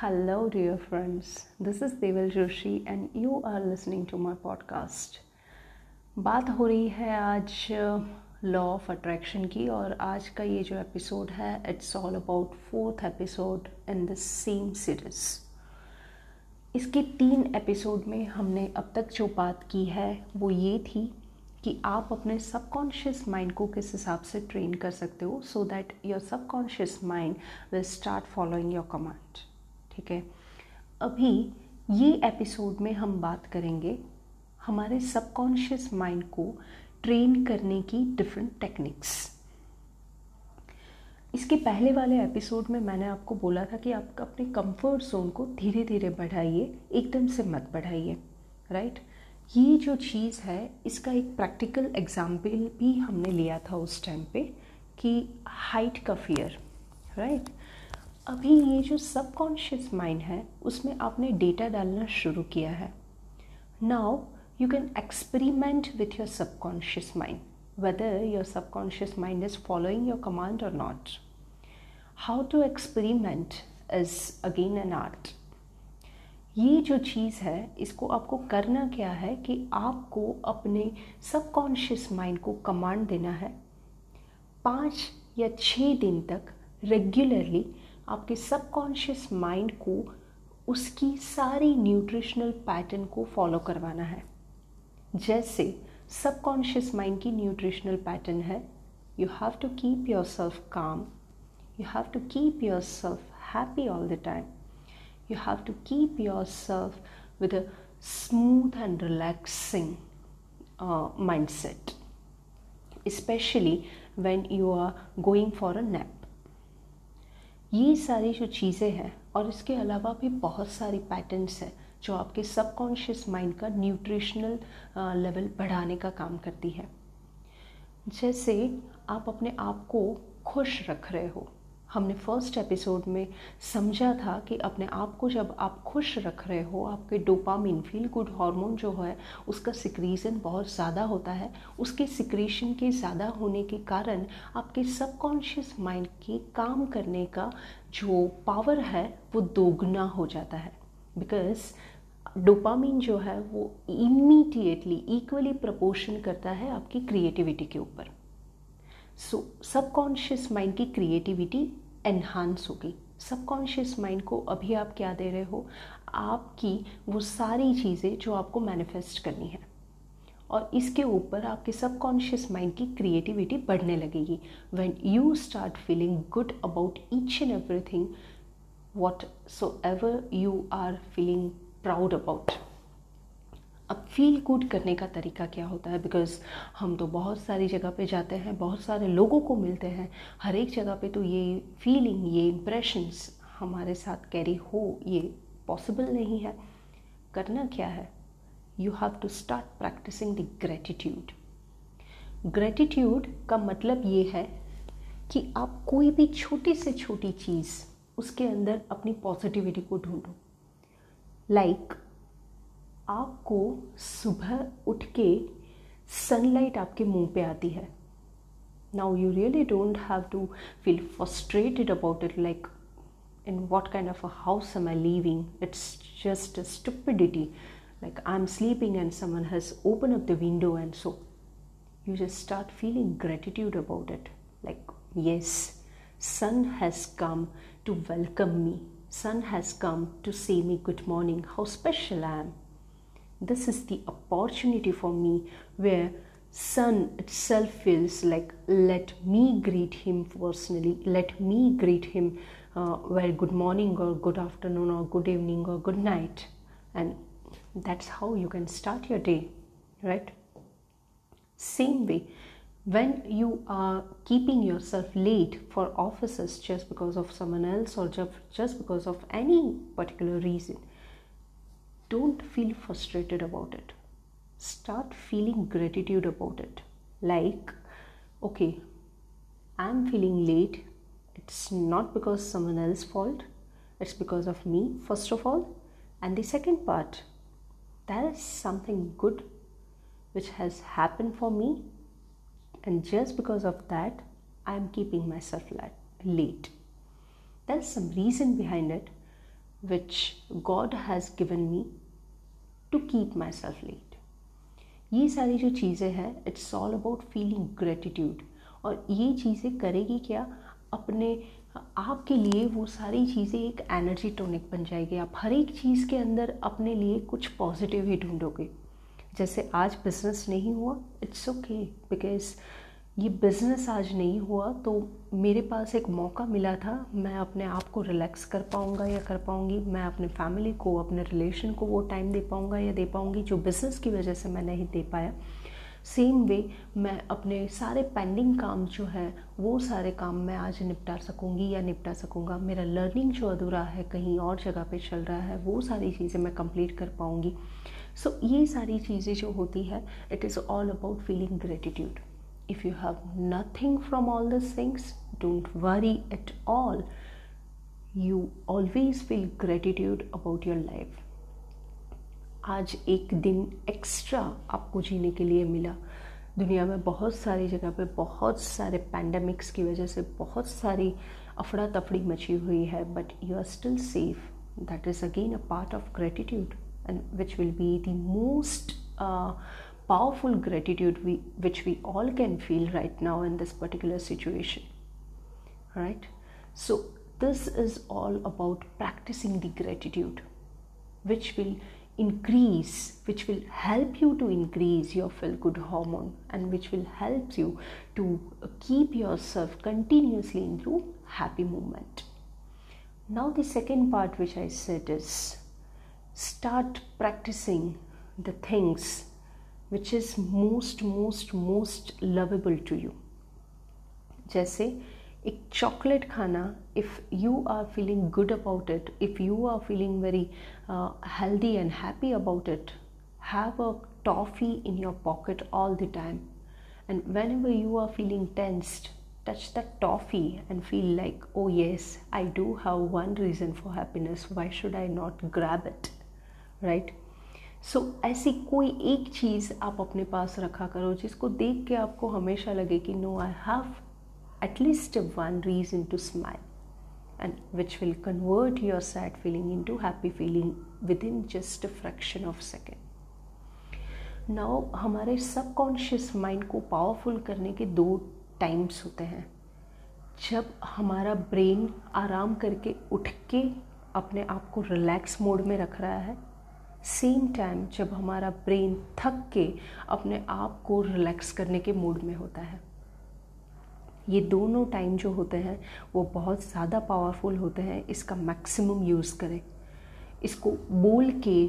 Hello, dear friends. This is Deval Joshi, and you are listening to my podcast. बात हो रही है आज लॉ ऑफ़ अट्रैक्शन की और आज का ये जो एपिसोड है it's all about fourth episode in the same series इसके तीन एपिसोड में हमने अब तक जो बात की है वो ये थी कि आप अपने सबकॉन्शियस माइंड को किस हिसाब से ट्रेन कर सकते हो so that your subconscious mind will start following your command ठीक है? अभी ये एपिसोड में हम बात करेंगे हमारे सबकॉन्शियस माइंड को ट्रेन करने की डिफरेंट टेक्निक्स इसके पहले वाले एपिसोड में मैंने आपको बोला था कि आप अपने कंफर्ट जोन को धीरे धीरे बढ़ाइए, एकदम से मत बढ़ाइए राइट ये जो चीज़ है, इसका एक प्रैक्टिकल एग्ज़ाम्पल भी हमने लिया था उस टाइम पे कि हाइट का फियर राइट अभी ये जो सबकॉन्शियस माइंड है, उसमें आपने डेटा डालना शुरू किया है। Now you can experiment with your subconscious mind whether your subconscious mind is following your command और not how to experiment is again an art ये जो चीज़ है, इसको आपको करना क्या है कि आपको अपने सबकॉन्शियस माइंड को कमांड देना है। पाँच या छः दिन तक रेगुलरली आपके सबकॉन्शियस माइंड को उसकी सारी न्यूट्रिशनल पैटर्न को फॉलो करवाना है जैसे सबकॉन्शियस माइंड की न्यूट्रिशनल पैटर्न है you have to keep yourself calm you have to keep yourself happy all the time you have to keep yourself with a smooth and relaxing uh, mindset, especially when you are going for a nap. ये सारी जो चीज़ें हैं और इसके अलावा भी बहुत सारी पैटर्न्स हैं जो आपके सबकॉन्शियस माइंड का न्यूट्रिशनल लेवल बढ़ाने का काम करती है। जैसे आप अपने आप को खुश रख रहे हो। हमने फ़र्स्ट एपिसोड में समझा था कि अपने आप को जब आप खुश रख रहे हो, आपके डोपामिन फील गुड हार्मोन जो है, उसका सिक्रीजन बहुत ज़्यादा होता है। उसके सिक्रेशन के ज़्यादा होने के कारण आपके सबकॉन्शियस माइंड के काम करने का जो पावर है, वो दोगुना हो जाता है। बिकॉज़ डोपामिन जो है, वो इमीडिएटली इक्वली प्रपोर्शन करता है आपकी क्रिएटिविटी के ऊपर। सो सबकॉन्शियस माइंड की क्रिएटिविटी एनहांस होगी। सबकॉन्शियस माइंड को अभी आप क्या दे रहे हो? आपकी वो सारी चीज़ें जो आपको मैनिफेस्ट करनी है। और इसके ऊपर आपके सबकॉन्शियस माइंड की क्रिएटिविटी बढ़ने लगेगी। When you start feeling good about each and everything whatsoever you are feeling proud about अब फील गुड करने का तरीका क्या होता है? बिकॉज़ हम तो बहुत सारी जगह पे जाते हैं बहुत सारे लोगों को मिलते हैं। हर एक जगह पे तो ये फीलिंग ये इम्प्रेशंस हमारे साथ कैरी हो ये पॉसिबल नहीं है। करना क्या है? You have to start practicing the gratitude gratitude का मतलब ये है कि आप कोई भी छोटी से छोटी चीज़ उसके अंदर अपनी पॉजिटिविटी को ढूंढो। लाइक like, आपको सुबह उठ के सनलाइट आपके मुंह पे आती है now you really don't have to feel frustrated about it like in what kind of a house am I leaving? It's just a stupidity. Like I'm sleeping and someone has opened up the window, and so you just start feeling gratitude about it. Like, yes, sun has come to welcome me. Sun has come to say me good morning. How special I am this is the opportunity for me where sun itself feels like let me greet him personally let me greet him uh, well good morning or good afternoon or good evening or good night. And that's how you can start your day right? Same way when you are keeping yourself late for offices just because of someone else or just because of any particular reason don't feel frustrated about it. Start feeling gratitude about it. Like, okay, I'm feeling late. It's not because someone else's fault, it's because of me, first of all. And the second part, there is something good which has happened for me, and just because of that, I am keeping myself late. There's some reason behind it, which God has given me to myself late. ये सारी जो चीज़ें हैं it's all about feeling gratitude और ये चीज़ें करेगी क्या? अपने, आपके लिए वो सारी चीज़ें एक एनर्जी टोनिक बन जाएगी। आप हर एक चीज़ के अंदर अपने लिए कुछ पॉजिटिव ही ढूंढोगे। जैसे आज बिज़नेस नहीं हुआ इट्स ओके बिकॉज़ ये बिज़नेस आज नहीं हुआ तो मेरे पास एक मौका मिला था। मैं अपने आप को रिलैक्स कर पाऊँगा या कर पाऊँगी। मैं अपने फैमिली को अपने रिलेशन को वो टाइम दे पाऊँगा या दे पाऊँगी जो बिज़नेस की वजह से मैं नहीं दे पाया। सेम वे मैं अपने सारे पेंडिंग काम जो है वो सारे काम मैं आज निपटा सकूँगी या निपटा सकूँगा। मेरा लर्निंग जो अधूरा है कहीं और जगह पे चल रहा है वो सारी चीज़ें मैं कंप्लीट कर पाऊँगी। सो so, ये सारी चीज़ें जो होती है it is all about feeling gratitude if you have nothing from all these things, don't worry at all. You always feel gratitude about your life. आज एक दिन एक्स्ट्रा आपको जीने के लिए मिला। दुनिया में बहुत सारी जगह पे बहुत सारे पैंडमिक्स की वजह से बहुत सारी अफड़ा तफड़ी मची हुई है but you are still safe that is again a part of gratitude and which will be the most powerful gratitude we, which we all can feel right now in this particular situation. Right? So, this is all about practicing the gratitude, which will increase, which will help you to increase your feel good hormone and which will help you to keep yourself continuously into happy movement. Now, the second part, which I said, is start practicing the things which is most most most lovable to you जैसे एक chocolate खाना if you are feeling good about it if you are feeling very healthy and happy about it have a toffee in your pocket all the time and whenever you are feeling tensed touch that toffee and feel like oh yes i do have one reason for happiness why should i not grab it right So so, ऐसी कोई एक चीज़ आप अपने पास रखा करो जिसको देख के आपको हमेशा लगे कि no I have at least one reason to smile and which will convert your sad feeling into happy feeling within just fraction of second now हमारे सबकॉन्शियस माइंड को पावरफुल करने के दो टाइम्स होते हैं। जब हमारा ब्रेन आराम करके उठ के अपने आप को रिलैक्स मोड में रख रहा है सेम टाइम जब हमारा ब्रेन थक के अपने आप को रिलैक्स करने के मूड में होता है। ये दोनों टाइम जो होते हैं, वो बहुत ज़्यादा पावरफुल होते हैं। इसका मैक्सिमम यूज़ करें। इसको बोल के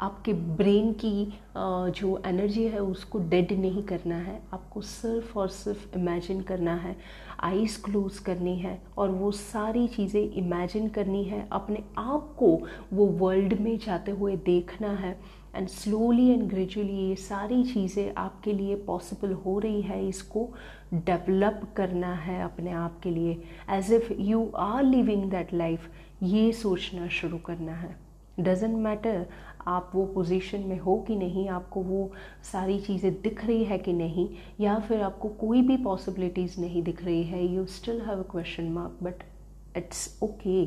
आपके ब्रेन की जो एनर्जी है उसको डेड नहीं करना है। आपको सिर्फ़ और सिर्फ़ इमेजिन करना है, आईज क्लोज करनी है और वो सारी चीज़ें इमेजिन करनी है। अपने आप को वो वर्ल्ड में जाते हुए देखना है एंड स्लोली एंड ग्रेजुअली ये सारी चीज़ें आपके लिए पॉसिबल हो रही है। इसको डेवलप करना है अपने आप के लिए। As if you are living that life ये सोचना शुरू करना है। डजेंट मैटर आप वो पोजीशन में हो कि नहीं, आपको वो सारी चीज़ें दिख रही है कि नहीं, या फिर आपको कोई भी पॉसिबिलिटीज़ नहीं दिख रही है you still have a question mark but it's okay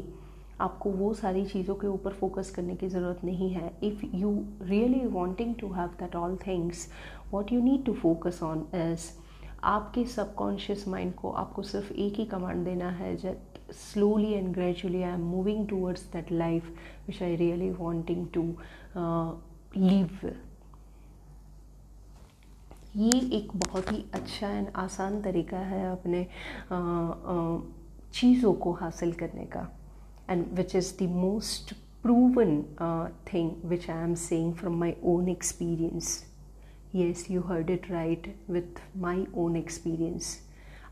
आपको वो सारी चीज़ों के ऊपर फोकस करने की ज़रूरत नहीं है. If you really wanting to have that all things what you need to focus on as आपके सबकॉन्शियस माइंड को आपको सिर्फ़ एक ही कमांड देना है जब slowly and gradually I am moving towards that life which I really wanting to uh, live. ये एक बहुत ही अच्छा एंड आसान तरीका है अपने चीज़ों को हासिल करने का। And which is the most proven thing which I am saying from my own experience yes, you heard it right with my own experience.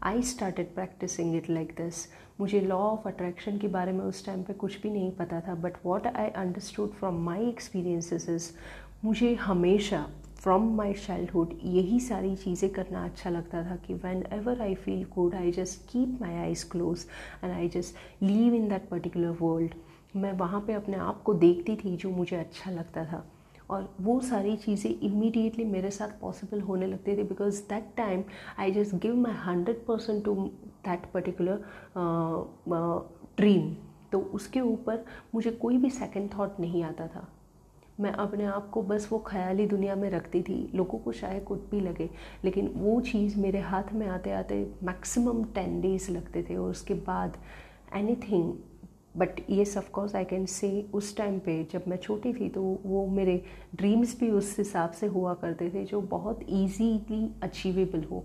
I started practicing it like this मुझे लॉ ऑफ़ अट्रैक्शन के बारे में उस time पे कुछ भी नहीं पता था but what I understood from my experiences मुझे हमेशा फ्रॉम माई चाइल्डहुड यही सारी चीज़ें करना अच्छा लगता था कि whenever I feel good I just keep my eyes close and I just live in that particular world मैं वहाँ पे अपने आप को देखती थी जो मुझे अच्छा लगता था। और वो सारी चीज़ें इमीडिएटली मेरे साथ पॉसिबल होने लगती थी because that time I just give my hundred percent to that particular dream तो उसके ऊपर मुझे कोई भी सेकेंड थाट नहीं आता था। मैं अपने आप को बस वो ख्याली दुनिया में रखती थी। लोगों को शायद कुछ भी लगे, लेकिन वो चीज़ मेरे हाथ में आते आते मैक्सिमम टेन डेज़ लगते थे और उसके बाद एनी थिंग बट ये of course I can say उस टाइम पे जब मैं छोटी थी तो वो मेरे ड्रीम्स भी उस हिसाब से हुआ करते थे जो बहुत ईजीली अचीवेबल हो।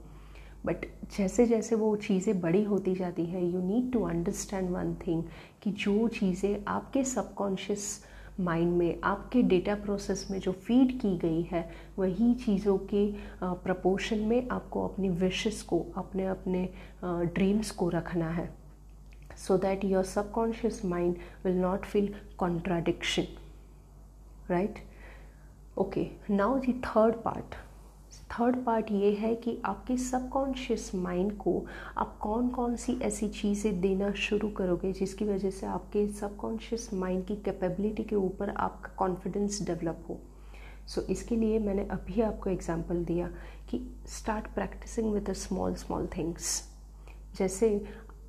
बट जैसे जैसे वो चीज़ें बड़ी होती जाती है you need to understand one thing कि जो चीज़ें आपके सबकॉन्शियस माइंड में, आपके डेटा प्रोसेस में जो फ़ीड की गई है, वही चीज़ों के प्रपोर्शन में आपको अपनी विशेस को अपने अपने ड्रीम्स को रखना है। So that your subconscious mind will not feel contradiction right? Okay now the third part. Third part ये है कि आपके सबकॉन्शियस माइंड को आप कौन कौन सी ऐसी चीज़ें देना शुरू करोगे जिसकी वजह से आपके सबकॉन्शियस माइंड की कैपेबिलिटी के ऊपर आपका कॉन्फिडेंस डेवलप हो? सो so, इसके लिए मैंने अभी आपको एग्जांपल दिया कि start practicing with the small small things जैसे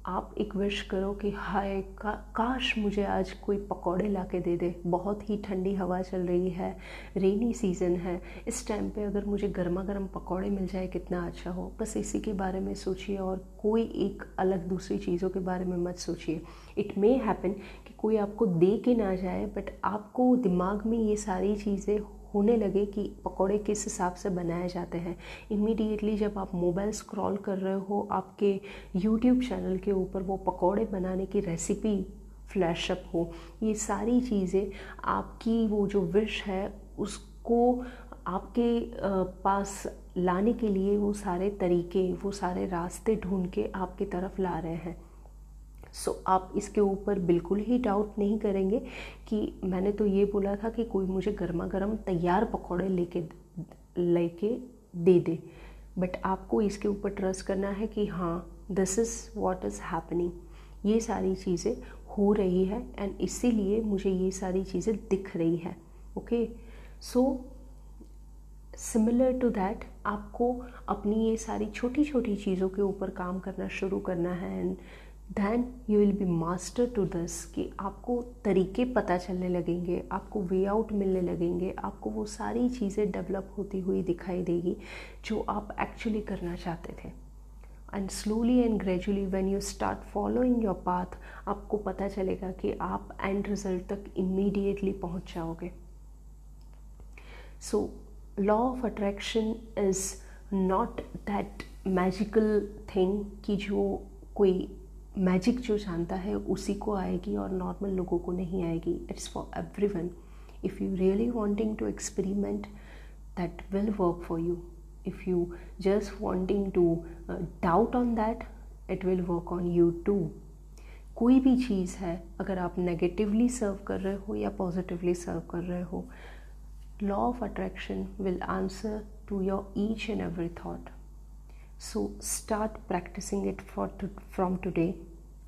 आप एक विश करो कि, हाय, का, काश मुझे आज कोई पकौड़े ला के दे दे। बहुत ही ठंडी हवा चल रही है रेनी सीज़न है। इस टाइम पे अगर मुझे गर्मा गर्म पकौड़े मिल जाए, कितना अच्छा हो। बस इसी के बारे में सोचिए और कोई एक अलग दूसरी चीज़ों के बारे में मत सोचिए। इट मे हैपन कि कोई आपको दे के ना जाए बट आपको दिमाग में ये सारी चीज़ें होने लगे कि पकौड़े किस हिसाब से बनाए जाते हैं। इमीडिएटली जब आप मोबाइल स्क्रॉल कर रहे हो, आपके यूट्यूब चैनल के ऊपर वो पकौड़े बनाने की रेसिपी फ्लैशअप हो, ये सारी चीज़ें आपकी वो जो विश है, उसको आपके पास लाने के लिए वो सारे तरीके, वो सारे रास्ते ढूंढ के आपकी तरफ़ ला रहे हैं। सो so, आप इसके ऊपर बिल्कुल ही डाउट नहीं करेंगे कि मैंने तो ये बोला था कि कोई मुझे गर्मा गर्म तैयार पकौड़े लेके लेके दे दे। बट आपको इसके ऊपर ट्रस्ट करना है कि हाँ this is what is happening ये सारी चीज़ें हो रही है एंड इसीलिए मुझे ये सारी चीज़ें दिख रही है okay so similar to that आपको अपनी ये सारी छोटी छोटी चीज़ों के ऊपर काम करना शुरू करना है and then you will be master to this कि आपको तरीके पता चलने लगेंगे, आपको वे आउट मिलने लगेंगे, आपको वो सारी चीज़ें डेवलप होती हुई दिखाई देगी जो आप एक्चुअली करना चाहते थे। And slowly and gradually when you start following your path आपको पता चलेगा कि आप एंड रिज़ल्ट तक इमीडिएटली पहुँच जाओगे। So law of attraction is not that magical thing कि जो कोई मैजिक जो जानता है, उसी को आएगी और नॉर्मल लोगों को नहीं आएगी. It's for everyone if you really wanting to experiment that will work for you if you just wanting to doubt on that it will work on you too कोई भी चीज़ है, अगर आप नेगेटिवली सर्व कर रहे हो या पॉजिटिवली सर्व कर रहे हो law of attraction will answer to your each and every thought so start practicing it for from today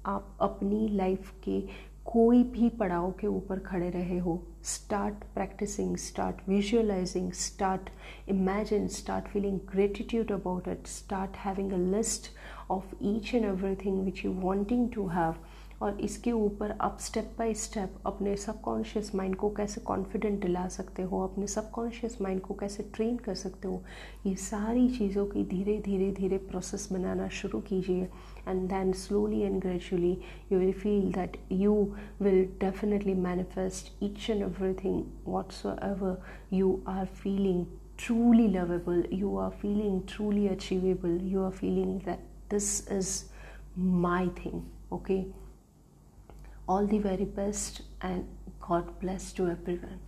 आप अपनी लाइफ के कोई भी पड़ाव के ऊपर खड़े रहे हो start practicing start visualizing start imagine start feeling gratitude about it start having a list of each and everything which you wanting to have और इसके ऊपर आप स्टेप बाय स्टेप अपने सबकॉन्शियस माइंड को कैसे कॉन्फिडेंट दिला सकते हो अपने सबकॉन्शियस माइंड को कैसे ट्रेन कर सकते हो ये सारी चीज़ों की धीरे धीरे धीरे प्रोसेस बनाना शुरू कीजिए and then slowly and gradually you will feel that you will definitely manifest each and everything whatsoever you are feeling truly lovable, you are feeling truly achievable, you are feeling that this is my thing, okay? All the very best and God bless to everyone.